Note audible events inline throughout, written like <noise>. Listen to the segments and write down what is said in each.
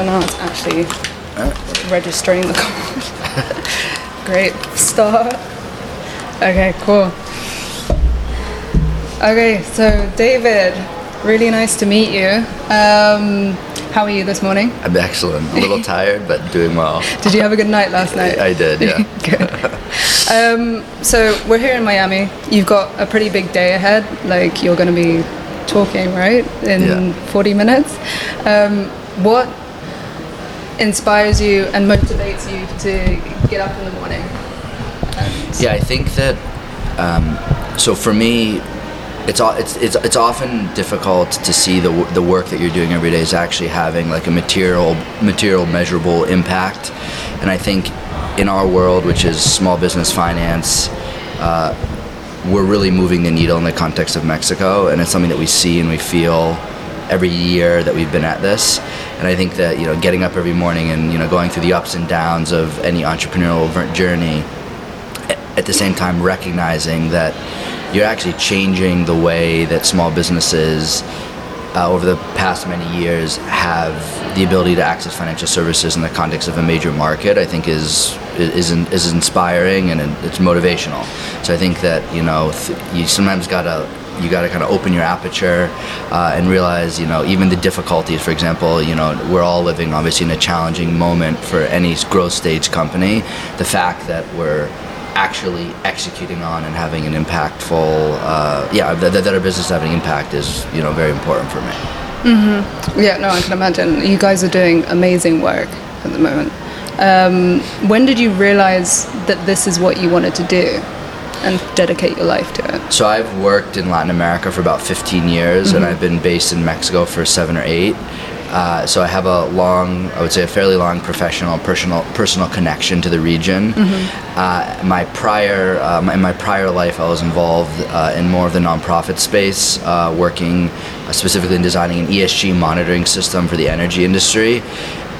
So now it's actually registering the card. <laughs> Great. Start. Okay, cool. Okay, so David, really nice to meet you. Um, how are you this morning? <laughs> I'm excellent. A little tired, but doing well. <laughs> Did you have a good night last night? I did, yeah. Good. Um, so we're here in Miami. You've got a pretty big day ahead. Like you're going to be talking, right, in Yeah. 40 minutes. Um, what inspires you and motivates you to get up in the morning? And- Yeah, I think that. Um, so for me, it's, it's it's it's often difficult to see the the work that you're doing every day is actually having like a material material measurable impact, and I think in our world, which is small business finance. Uh, we're really moving the needle in the context of Mexico, and it's something that we see and we feel every year that we've been at this. And I think that you know, getting up every morning and you know, going through the ups and downs of any entrepreneurial journey, at the same time recognizing that you're actually changing the way that small businesses uh, over the past many years have the ability to access financial services in the context of a major market, I think is is is inspiring and it's motivational. So I think that you know th- you sometimes gotta you got to kind of open your aperture uh, and realize, you know, even the difficulties. For example, you know, we're all living obviously in a challenging moment for any growth stage company. The fact that we're actually executing on and having an impactful, uh, yeah, that, that our business is having impact is, you know, very important for me. Yeah, no, I can imagine. You guys are doing amazing work at the moment. Um, when did you realize that this is what you wanted to do and dedicate your life to it? So I've worked in Latin America for about 15 years, and I've been based in Mexico for seven or eight. Uh, so I have a long, I would say, a fairly long professional, personal, personal connection to the region. Uh, my prior, um, in my prior life, I was involved uh, in more of the nonprofit space, uh, working uh, specifically in designing an ESG monitoring system for the energy industry,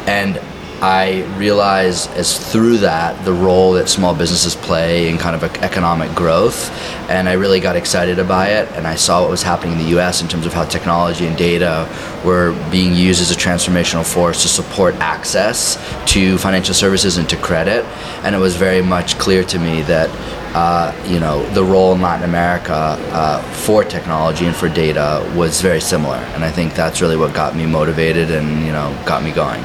and I realized as through that the role that small businesses play in kind of economic growth, and I really got excited by it. And I saw what was happening in the U.S. in terms of how technology and data were being used as a transformational force to support access to financial services and to credit. And it was very much clear to me that uh, you know, the role in Latin America uh, for technology and for data was very similar. And I think that's really what got me motivated and, you know, got me going.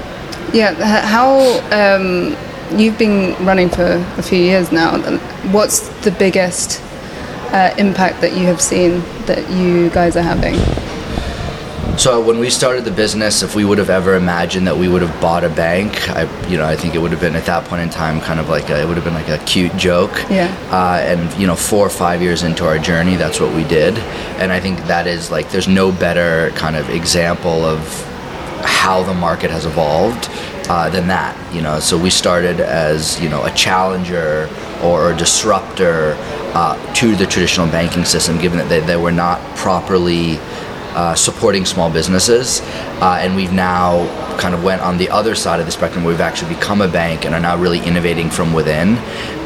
Yeah, how um, you've been running for a few years now. What's the biggest uh, impact that you have seen that you guys are having? So when we started the business, if we would have ever imagined that we would have bought a bank, I, you know, I think it would have been at that point in time kind of like a, it would have been like a cute joke. Yeah. Uh, and you know, four or five years into our journey, that's what we did. And I think that is like, there's no better kind of example of how the market has evolved uh, than that. You know, so we started as you know a challenger or a disruptor uh, to the traditional banking system, given that they, they were not properly uh, supporting small businesses, uh, and we've now kind of went on the other side of the spectrum. Where we've actually become a bank and are now really innovating from within.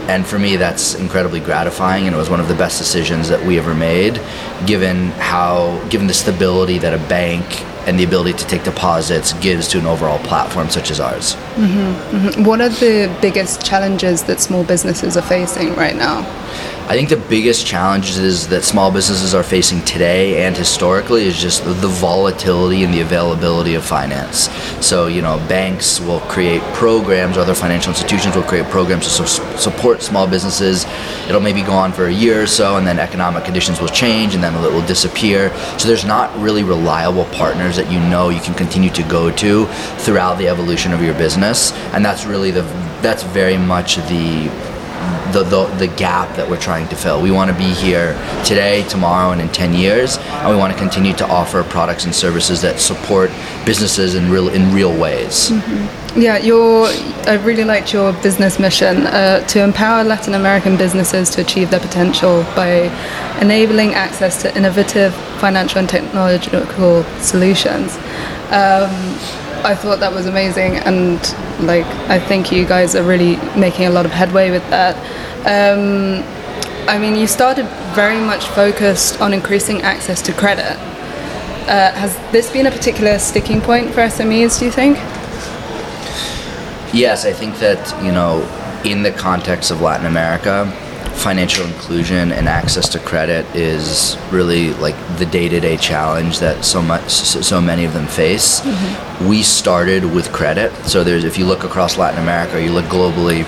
And for me, that's incredibly gratifying, and it was one of the best decisions that we ever made, given how, given the stability that a bank and the ability to take deposits gives to an overall platform such as ours. Mm-hmm, mm-hmm. What are the biggest challenges that small businesses are facing right now? I think the biggest challenges that small businesses are facing today and historically is just the volatility and the availability of finance. So, you know, banks will create programs, other financial institutions will create programs to su- support small businesses. It'll maybe go on for a year or so, and then economic conditions will change, and then it will disappear. So, there's not really reliable partners that you know you can continue to go to throughout the evolution of your business, and that's really the that's very much the the, the, the gap that we're trying to fill. We want to be here today, tomorrow, and in 10 years, and we want to continue to offer products and services that support businesses in real in real ways. Yeah, your I really liked your business mission uh, to empower Latin American businesses to achieve their potential by enabling access to innovative financial and technological solutions. Um, I thought that was amazing, and like I think you guys are really making a lot of headway with that. Um, I mean, you started very much focused on increasing access to credit. Uh, has this been a particular sticking point for SMEs? Do you think? Yes, I think that you know, in the context of Latin America, financial inclusion and access to credit is really like the day-to-day challenge that so much so many of them face. Mm-hmm. We started with credit, so there's if you look across Latin America, you look globally.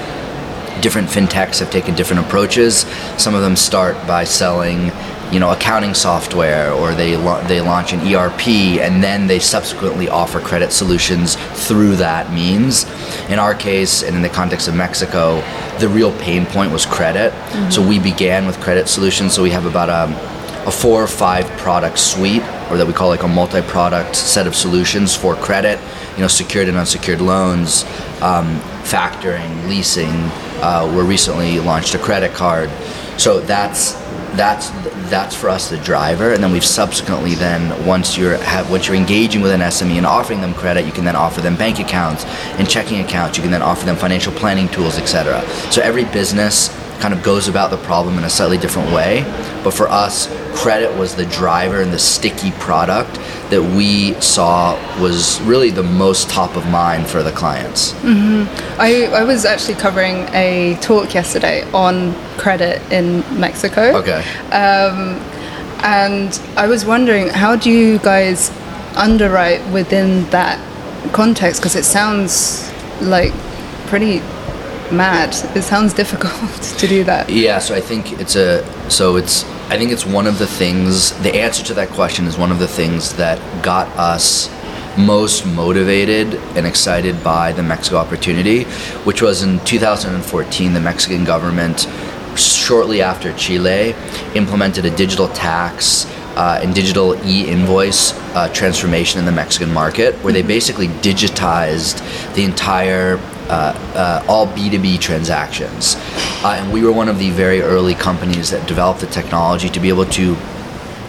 Different fintechs have taken different approaches. Some of them start by selling you know accounting software or they la- they launch an ERP and then they subsequently offer credit solutions through that means. In our case and in the context of Mexico, the real pain point was credit. Mm-hmm. So we began with credit solutions. So we have about a, a four or five product suite or that we call like a multi-product set of solutions for credit, you know, secured and unsecured loans, um, factoring, leasing. Uh, we're recently launched a credit card. So that's that's that's for us the driver. And then we've subsequently then once you're have, once you're engaging with an SME and offering them credit you can then offer them bank accounts and checking accounts. You can then offer them financial planning tools etc so every business kind of goes about the problem in a slightly different way. But for us, credit was the driver and the sticky product that we saw was really the most top of mind for the clients. Mm-hmm. I, I was actually covering a talk yesterday on credit in Mexico. Okay. Um, and I was wondering, how do you guys underwrite within that context? Because it sounds like pretty mad. It sounds difficult <laughs> to do that. Yeah, so I think it's a so it's I think it's one of the things the answer to that question is one of the things that got us most motivated and excited by the Mexico opportunity, which was in 2014 the Mexican government shortly after Chile implemented a digital tax uh, and digital e-invoice uh, transformation in the Mexican market, where they mm-hmm. basically digitized the entire uh, uh, all B2B transactions. Uh, and we were one of the very early companies that developed the technology to be able to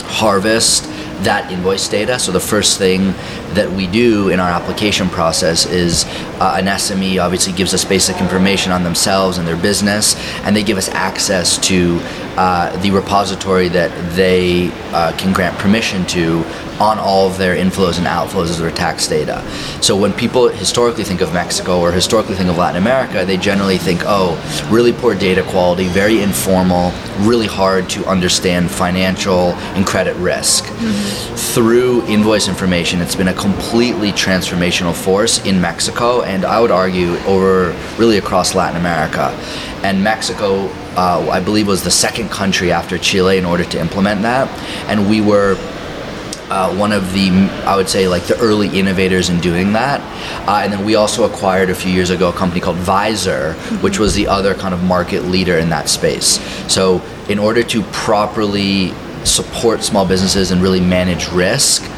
harvest that invoice data. So the first thing that we do in our application process is uh, an SME obviously gives us basic information on themselves and their business, and they give us access to uh, the repository that they uh, can grant permission to on all of their inflows and outflows of their tax data. So when people historically think of Mexico or historically think of Latin America, they generally think, oh, really poor data quality, very informal, really hard to understand financial and credit risk. Mm-hmm. Through invoice information, it's been a completely transformational force in Mexico and I would argue over really across Latin America. And Mexico, uh, I believe, was the second country after Chile in order to implement that. And we were uh, one of the, I would say, like the early innovators in doing that. Uh, and then we also acquired a few years ago a company called Vyzr, mm-hmm. which was the other kind of market leader in that space. So, in order to properly support small businesses and really manage risk,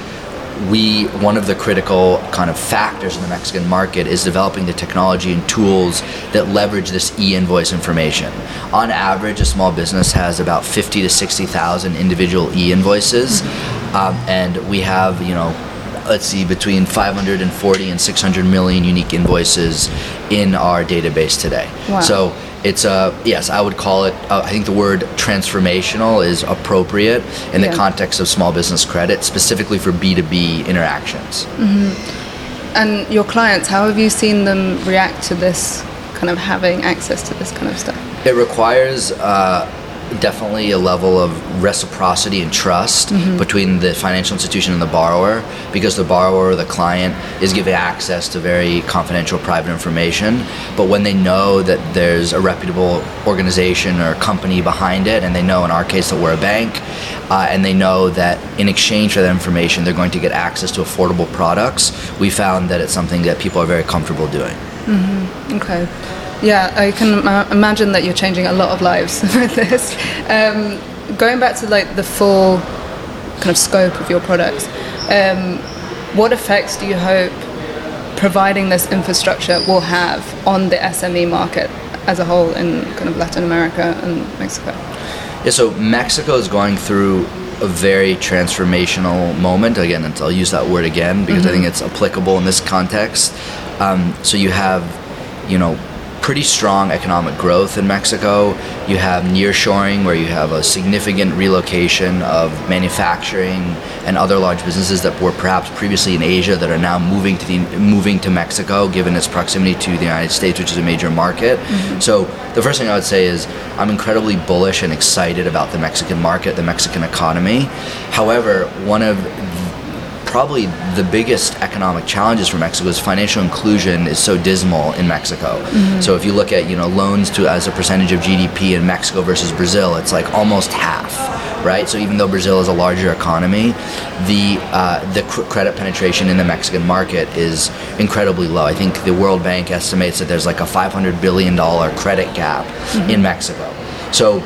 we one of the critical kind of factors in the Mexican market is developing the technology and tools that leverage this e-invoice information. On average, a small business has about 50 to 60,000 individual e-invoices, mm-hmm. Um, and we have you know let's see, between 540 and 600 million unique invoices in our database today. Wow. So it's a uh, yes, I would call it. Uh, I think the word transformational is appropriate in yeah. the context of small business credit, specifically for B two B interactions. Mm-hmm. And your clients, how have you seen them react to this kind of having access to this kind of stuff? It requires. Uh, definitely a level of reciprocity and trust mm-hmm. between the financial institution and the borrower because the borrower or the client is given access to very confidential private information but when they know that there's a reputable organization or company behind it and they know in our case that we're a bank uh, and they know that in exchange for that information they're going to get access to affordable products we found that it's something that people are very comfortable doing mm-hmm. okay yeah, I can imagine that you're changing a lot of lives <laughs> with this. Um, going back to like the full kind of scope of your products, um, what effects do you hope providing this infrastructure will have on the SME market as a whole in kind of Latin America and Mexico? Yeah, so Mexico is going through a very transformational moment. Again, I'll use that word again because mm-hmm. I think it's applicable in this context. Um, so you have, you know, pretty strong economic growth in Mexico. You have nearshoring, where you have a significant relocation of manufacturing and other large businesses that were perhaps previously in Asia that are now moving to the moving to Mexico, given its proximity to the United States, which is a major market. Mm-hmm. So the first thing I would say is I'm incredibly bullish and excited about the Mexican market, the Mexican economy. However, one of probably the biggest economic challenges for Mexico is financial inclusion is so dismal in Mexico. Mm-hmm. So if you look at you know loans to as a percentage of GDP in Mexico versus Brazil, it's like almost half, right? So even though Brazil is a larger economy, the uh, the cr- credit penetration in the Mexican market is incredibly low. I think the World Bank estimates that there's like a 500 billion dollar credit gap mm-hmm. in Mexico. So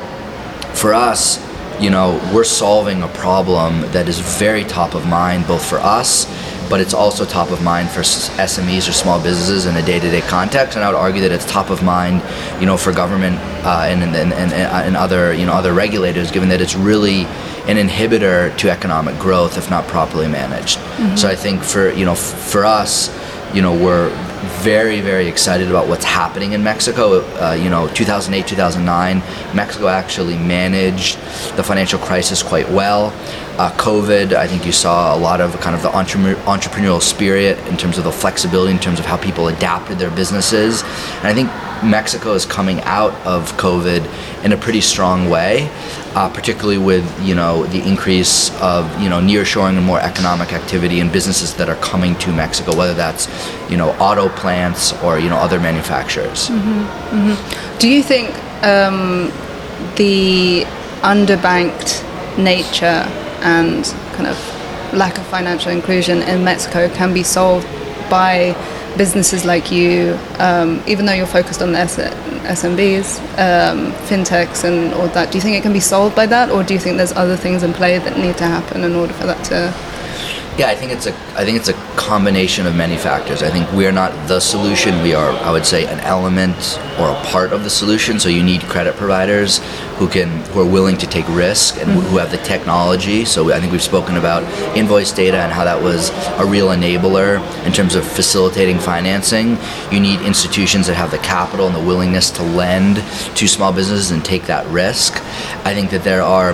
for us you know, we're solving a problem that is very top of mind both for us, but it's also top of mind for SMEs or small businesses in a day-to-day context. And I would argue that it's top of mind, you know, for government uh, and, and, and, and other, you know, other regulators, given that it's really an inhibitor to economic growth if not properly managed. Mm-hmm. So I think for, you know, for us, you know, we're very, very excited about what's happening in Mexico. Uh, you know, 2008, 2009, Mexico actually managed the financial crisis quite well. Uh, COVID, I think you saw a lot of kind of the entre- entrepreneurial spirit in terms of the flexibility, in terms of how people adapted their businesses. And I think Mexico is coming out of COVID in a pretty strong way, uh, particularly with you know the increase of you know nearshoring and more economic activity and businesses that are coming to Mexico, whether that's you know auto plants or you know other manufacturers. Mm-hmm. Mm-hmm. Do you think um, the underbanked nature and kind of lack of financial inclusion in Mexico can be solved by businesses like you, um, even though you're focused on the SMBs, um, fintechs, and all that, do you think it can be solved by that, or do you think there's other things in play that need to happen in order for that to yeah, I think it's a I think it's a combination of many factors. I think we're not the solution. We are, I would say, an element or a part of the solution. So you need credit providers who can who are willing to take risk and mm-hmm. who have the technology. So I think we've spoken about invoice data and how that was a real enabler in terms of facilitating financing. You need institutions that have the capital and the willingness to lend to small businesses and take that risk. I think that there are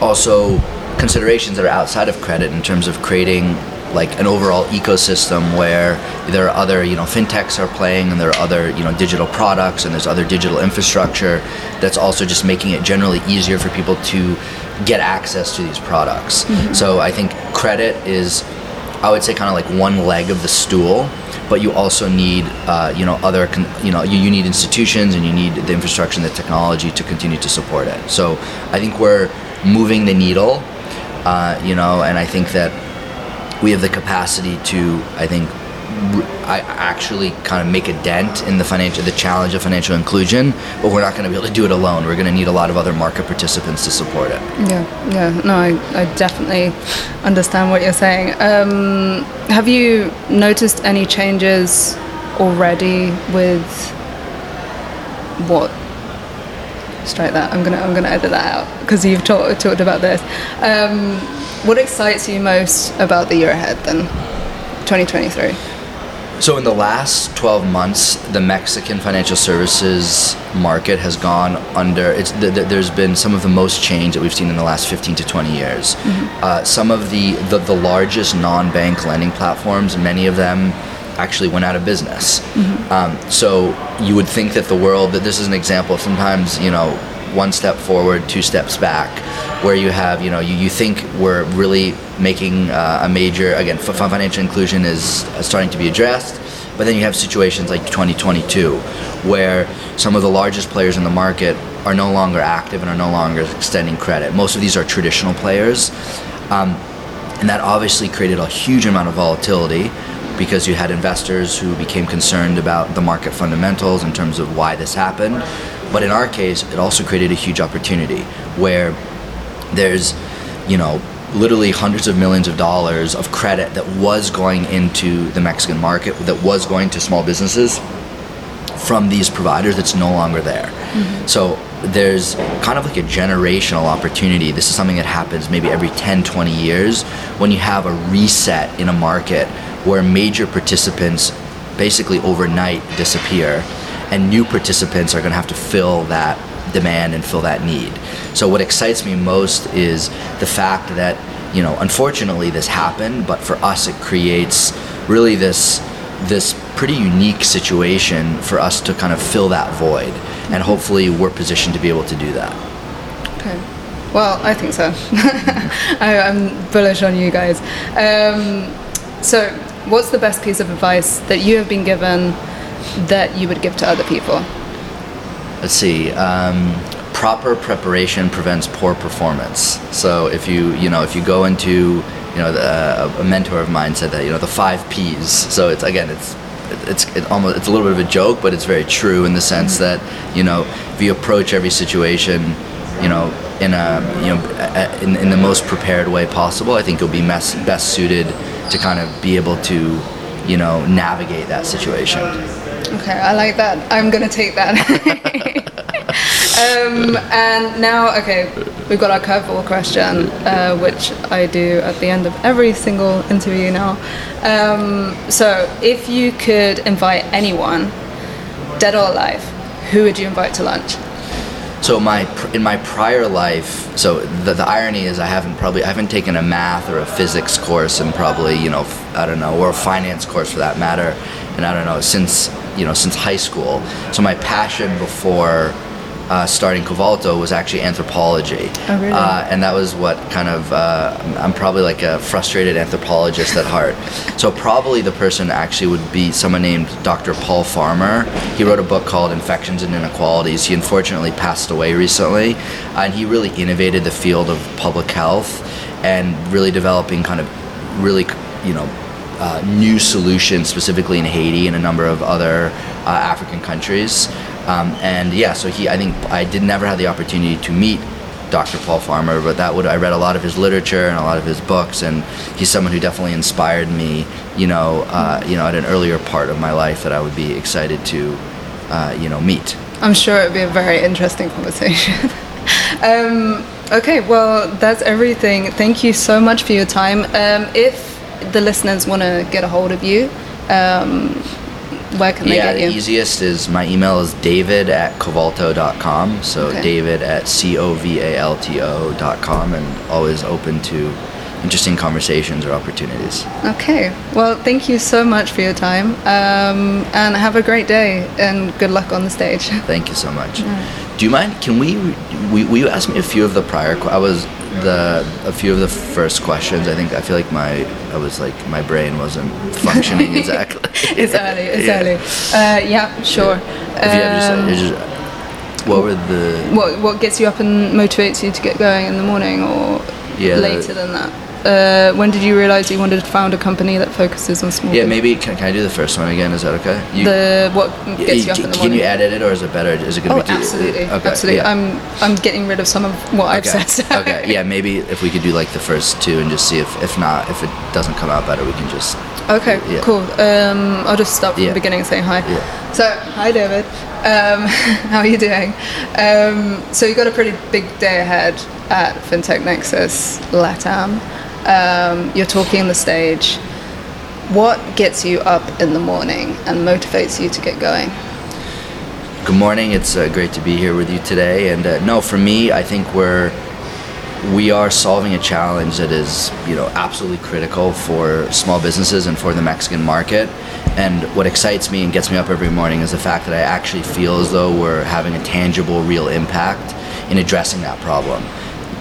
also considerations that are outside of credit in terms of creating like an overall ecosystem where there are other you know fintechs are playing and there are other you know digital products and there's other digital infrastructure that's also just making it generally easier for people to get access to these products mm-hmm. so i think credit is i would say kind of like one leg of the stool but you also need uh, you know other con- you know you, you need institutions and you need the infrastructure and the technology to continue to support it so i think we're moving the needle uh, you know, and I think that we have the capacity to, I think, I actually kind of make a dent in the financial, the challenge of financial inclusion, but we're not going to be able to do it alone. We're going to need a lot of other market participants to support it. Yeah, yeah, no, I, I definitely understand what you're saying. Um, have you noticed any changes already with what strike that. I'm gonna I'm gonna edit that out because you've talk, talked about this. Um, what excites you most about the year ahead then, 2023? So in the last 12 months, the Mexican financial services market has gone under. It's there's been some of the most change that we've seen in the last 15 to 20 years. Mm-hmm. Uh, some of the, the the largest non-bank lending platforms, many of them actually went out of business. Mm-hmm. Um, so you would think that the world, that this is an example, sometimes, you know, one step forward, two steps back, where you have, you know, you, you think we're really making uh, a major, again, financial inclusion is uh, starting to be addressed, but then you have situations like 2022, where some of the largest players in the market are no longer active and are no longer extending credit. Most of these are traditional players. Um, and that obviously created a huge amount of volatility because you had investors who became concerned about the market fundamentals in terms of why this happened. But in our case, it also created a huge opportunity where there's, you know, literally hundreds of millions of dollars of credit that was going into the Mexican market, that was going to small businesses from these providers that's no longer there. Mm-hmm. So there's kind of like a generational opportunity. This is something that happens maybe every 10, 20 years when you have a reset in a market where major participants basically overnight disappear and new participants are going to have to fill that demand and fill that need. So what excites me most is the fact that you know, unfortunately, this happened, but for us, it creates really this this pretty unique situation for us to kind of fill that void, and hopefully, we're positioned to be able to do that. Okay. Well, I think so. <laughs> I, am bullish on you guys. Um, so, what's the best piece of advice that you have been given that you would give to other people? Let's see. Um, proper preparation prevents poor performance. So if you you know if you go into you know the, a mentor of mine said that you know the five P's. So it's again it's it's it almost it's a little bit of a joke, but it's very true in the sense that you know if you approach every situation, you know in a you know in, in the most prepared way possible, I think you'll be best suited to kind of be able to you know navigate that situation. Okay, I like that. I'm gonna take that. <laughs> um, and now, okay, we've got our curveball question, uh, which I do at the end of every single interview now. Um, so, if you could invite anyone, dead or alive, who would you invite to lunch? So my in my prior life, so the, the irony is I haven't probably I haven't taken a math or a physics course and probably you know I don't know or a finance course for that matter, and I don't know since you know since high school. So my passion before uh, starting Covalto was actually anthropology. Oh, really? Uh, and that was what kind of, uh, I'm probably like a frustrated anthropologist at heart. So probably the person actually would be someone named Dr. Paul Farmer. He wrote a book called Infections and Inequalities. He unfortunately passed away recently. and he really innovated the field of public health and really developing kind of really, you know, uh, new solutions specifically in Haiti and a number of other uh, African countries. Um, and yeah, so he, I think I did never have the opportunity to meet Dr. Paul Farmer, but that would I read a lot of his literature and a lot of his books, and he's someone who definitely inspired me. You know, uh, you know, at an earlier part of my life that I would be excited to, uh, you know, meet. I'm sure it would be a very interesting conversation. <laughs> um, okay, well, that's everything. Thank you so much for your time. Um, if the listeners want to get a hold of you, um, where can they yeah, get you? the easiest is my email is david at covalto.com. So Okay. david at C-O-V-A-L-T-O dot com and always open to interesting conversations or opportunities. Okay. Well, thank you so much for your time, um, and have a great day, and good luck on the stage. Thank you so much. Do you mind? Can we, we? Will you ask me a few of the prior? I was the a few of the first questions. I think I feel like my I was like my brain wasn't functioning <laughs> exactly. it's early. It's Yeah. early. Uh, yeah, sure. Have just, Um, just, what were the? what what gets you up and motivates you to get going in the morning, or Yeah, the- later than that? Uh, when did you realize you wanted to found a company that focuses on small? Yeah, business? maybe can, can I do the first one again? Is that okay? You, the what gets you up in the morning? can you edit it, or is it better? Is it going Oh, to be too? absolutely, Okay, absolutely. yeah. I'm I'm getting rid of some of what I've okay. said. <laughs> okay, yeah, maybe if we could do like the first two and just see if, if not, if it doesn't come out better, we can just. Okay, Yeah. cool. Um, I'll just start from Yeah. the beginning saying hi. Yeah. So, hi David. Um, <laughs> how are you doing? Um, so you've got a pretty big day ahead at FinTech Nexus Latam. Um, you're talking the stage. What gets you up in the morning and motivates you to get going? Good morning. It's uh, great to be here with you today. And uh, no, for me, I think we're we are solving a challenge that is, you know, absolutely critical for small businesses and for the Mexican market. And what excites me and gets me up every morning is the fact that I actually feel as though we're having a tangible, real impact in addressing that problem.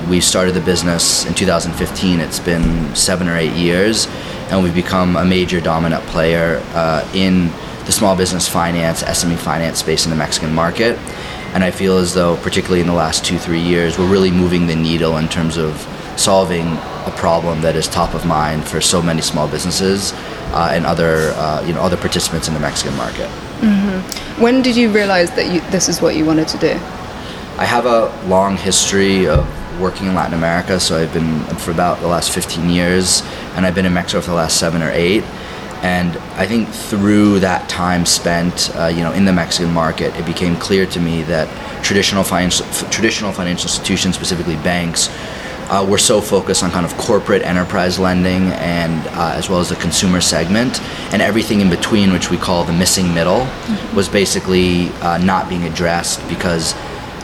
We started the business in 2015. It's been seven or eight years, and we've become a major dominant player uh, in the small business finance, SME finance space in the Mexican market. And I feel as though, particularly in the last two, three years, we're really moving the needle in terms of solving a problem that is top of mind for so many small businesses uh, and other, uh, you know, other participants in the Mexican market. When did you realize that you, this is what you wanted to do? I have a long history of working in Latin America, so I've been for about the last 15 years, and I've been in Mexico for the last seven or eight. And I think through that time spent, uh, you know, in the Mexican market, it became clear to me that traditional financial traditional financial institutions, specifically banks, uh, we're so focused on kind of corporate enterprise lending and uh, as well as the consumer segment and everything in between, which we call the missing middle, was basically uh, not being addressed because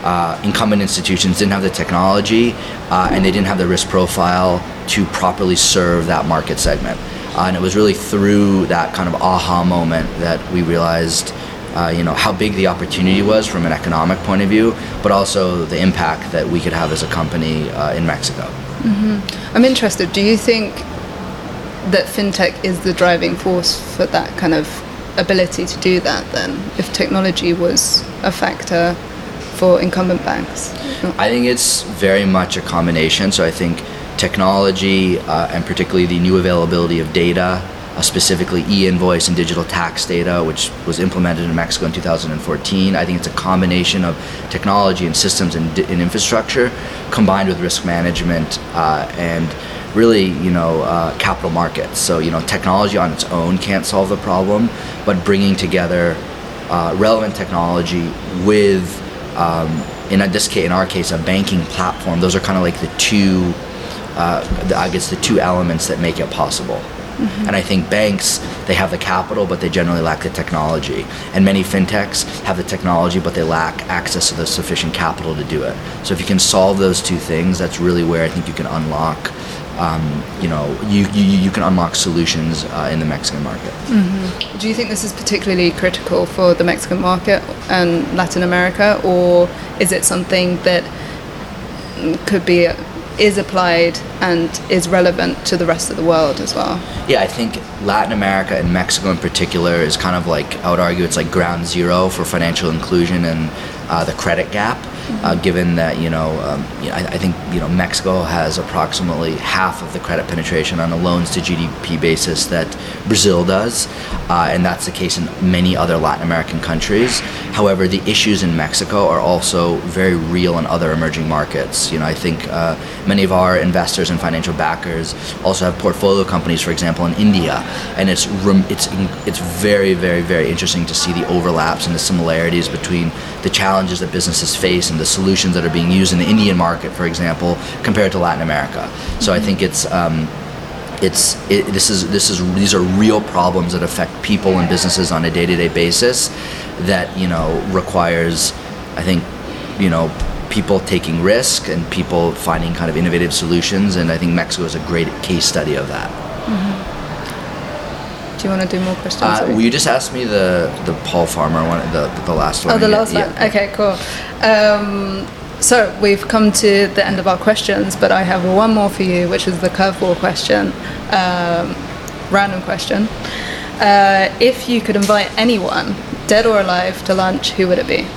uh, incumbent institutions didn't have the technology uh, and they didn't have the risk profile to properly serve that market segment. Uh, and it was really through that kind of aha moment that we realized uh, you know how big the opportunity was from an economic point of view, but also the impact that we could have as a company uh, in Mexico. I'm interested. Do you think that fintech is the driving force for that kind of ability to do that? Then, if technology was a factor for incumbent banks, I think it's very much a combination. So I think technology uh, and particularly the new availability of data, uh, specifically e-invoice and digital tax data, which was implemented in Mexico in 2014. I think it's a combination of technology and systems and, di- and infrastructure combined with risk management uh, and really, you know, uh, capital markets. So, you know, technology on its own can't solve the problem, but bringing together uh, relevant technology with, um, in this case, in our case, a banking platform. Those are kind of like the two, uh, the, I guess, the two elements that make it possible. And I think banks, they have the capital, but they generally lack the technology. And many fintechs have the technology, but they lack access to the sufficient capital to do it. So if you can solve those two things, that's really where I think you can unlock. Um, you know, you, you, you can unlock solutions uh, in the Mexican market. do you think this is particularly critical for the Mexican market and Latin America, or is it something that could be is applied and is relevant to the rest of the world as well? Yeah, I think Latin America and Mexico in particular is kind of like I would argue it's like ground zero for financial inclusion and uh, the credit gap. Uh, given that you know, um, you know I, I think you know Mexico has approximately half of the credit penetration on a loans to GDP basis that Brazil does, uh, and that's the case in many other Latin American countries. However, the issues in Mexico are also very real in other emerging markets. You know, I think uh, many of our investors and financial backers also have portfolio companies, for example, in India, and it's it's it's very very very interesting to see the overlaps and the similarities between the challenges that businesses face and the solutions that are being used in the Indian market, for example, compared to Latin America. So I think it's. Um, it's it, this is this is these are real problems that affect people and businesses on a day-to-day basis that you know requires i think you know people taking risk and people finding kind of innovative solutions and i think mexico is a great case study of that Do you want to do more questions? uh, will you just ask me the the paul farmer one the the last one Oh, the last yeah. one. Okay, cool. Um, so we've come to the end of our questions, but I have one more for you, which is the curveball question, um, random question. Uh, if you could invite anyone, dead or alive, to lunch, who would it be?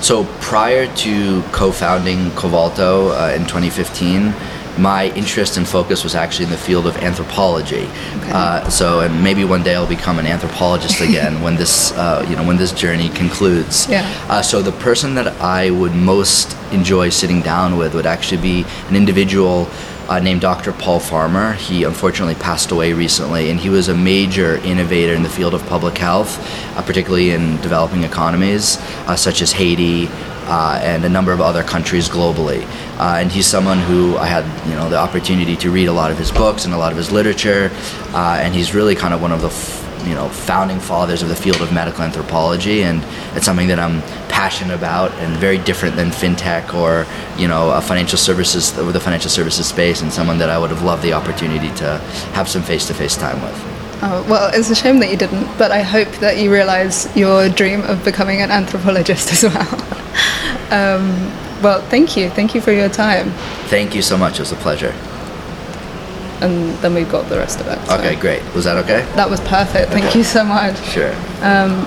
So prior to co-founding Covalto uh, in 2015, my interest and focus was actually in the field of anthropology. Uh, so, and maybe one day I'll become an anthropologist again when this, <laughs> uh, you know, when this journey concludes. Yeah. Uh, so the person that I would most enjoy sitting down with would actually be an individual uh, named Dr. Paul Farmer. He unfortunately passed away recently, and he was a major innovator in the field of public health, uh, particularly in developing economies uh, such as Haiti. Uh, and a number of other countries globally, uh, and he's someone who I had, you know, the opportunity to read a lot of his books and a lot of his literature, uh, and he's really kind of one of the f- you know founding fathers of the field of medical anthropology and it's something that I'm passionate about and very different than fintech or you know a financial services or the financial services space and someone that I would have loved the opportunity to have some face-to-face time with Oh, well, it's a shame that you didn't, but I hope that you realise your dream of becoming an anthropologist <laughs> as well. um, well, thank you. Thank you for your time. thank you so much it was a pleasure And then we've got the rest of it. so- okay great was that okay That was perfect. Thank Okay. you so much. sure Um,